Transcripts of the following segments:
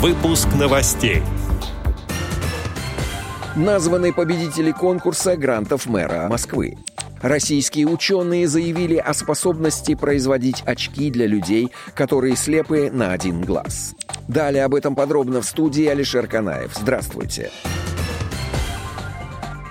Выпуск новостей. Названы победители конкурса грантов мэра Москвы. Российские ученые заявили о способности производить очки для людей, которые слепы на один глаз. Далее об этом подробно в студии Алишер Канаев. Здравствуйте. Здравствуйте.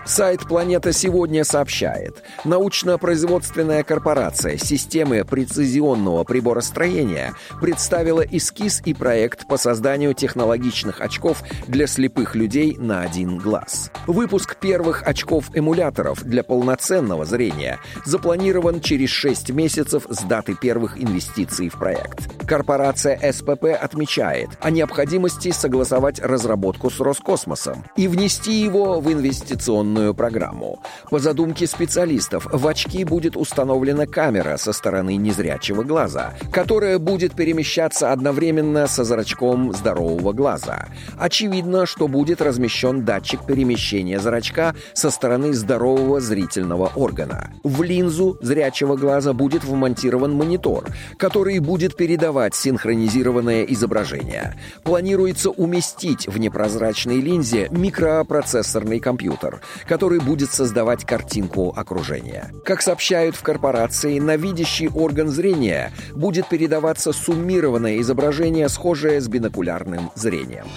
Сайт «Планета сегодня» сообщает, научно-производственная корпорация системы прецизионного приборостроения представила эскиз и проект по созданию технологичных очков для слепых людей на один глаз. Выпуск первых очков-эмуляторов для полноценного зрения запланирован через 6 месяцев с даты первых инвестиций в проект. Корпорация СПП отмечает о необходимости согласовать разработку с Роскосмосом и внести его в инвестиционную определенную программу. По задумке специалистов, в очки будет установлена камера со стороны незрячего глаза, которая будет перемещаться одновременно со зрачком здорового глаза. Очевидно, что будет размещен датчик перемещения зрачка со стороны здорового зрительного органа. В линзу зрячего глаза будет вмонтирован монитор, который будет передавать синхронизированное изображение. Планируется уместить в непрозрачной линзе микропроцессорный компьютер, который будет создавать картинку окружения. Как сообщают в корпорации, на видящий орган зрения будет передаваться суммированное изображение, схожее с бинокулярным зрением.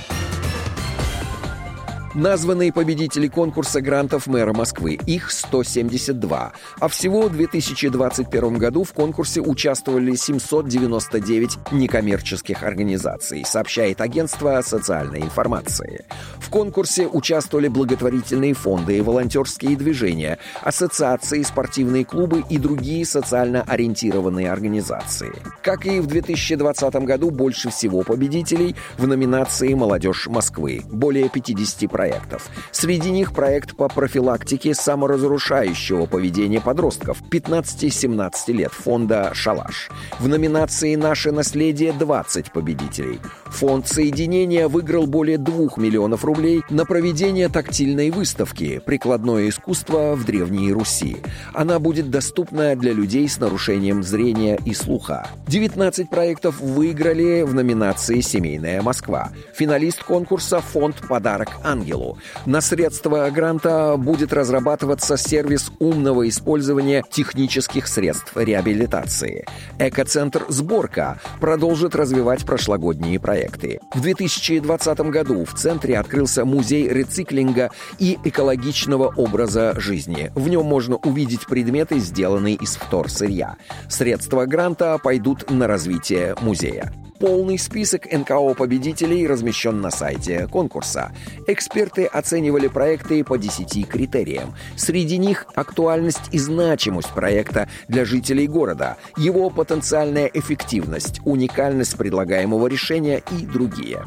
Названные победители конкурса грантов мэра Москвы. Их 172. А всего в 2021 году в конкурсе участвовали 799 некоммерческих организаций, сообщает агентство социальной информации. В конкурсе участвовали благотворительные фонды и волонтерские движения, ассоциации, спортивные клубы и другие социально ориентированные организации. Как и в 2020 году, больше всего победителей в номинации «Молодежь Москвы» — более 50% проектов. Среди них проект по профилактике саморазрушающего поведения подростков 15-17 лет фонда «Шалаш». В номинации «Наше наследие» 20 победителей. Фонд соединения выиграл более 2 миллионов рублей на проведение тактильной выставки «Прикладное искусство в Древней Руси». Она будет доступна для людей с нарушением зрения и слуха. 19 проектов выиграли в номинации «Семейная Москва». Финалист конкурса «Фонд «Подарок ангел» ангелу. На средства гранта будет разрабатываться сервис умного использования технических средств реабилитации. Экоцентр «Сборка» продолжит развивать прошлогодние проекты. В 2020 году в центре открылся музей рециклинга и экологичного образа жизни. В нем можно увидеть предметы, сделанные из вторсырья. Средства гранта пойдут на развитие музея. Полный список НКО победителей размещен на сайте конкурса. Эксперты оценивали проекты по 10 критериям. Среди них актуальность и значимость проекта для жителей города, его потенциальная эффективность, уникальность предлагаемого решения и другие.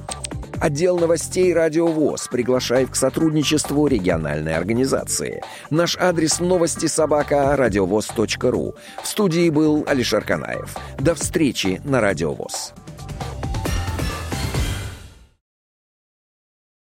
Отдел новостей «Радио ВОЗ» приглашает к сотрудничеству региональной организации. Наш адрес новости собака радиовоз.ру. В студии был Алишер Канаев. До встречи на «Радио ВОЗ».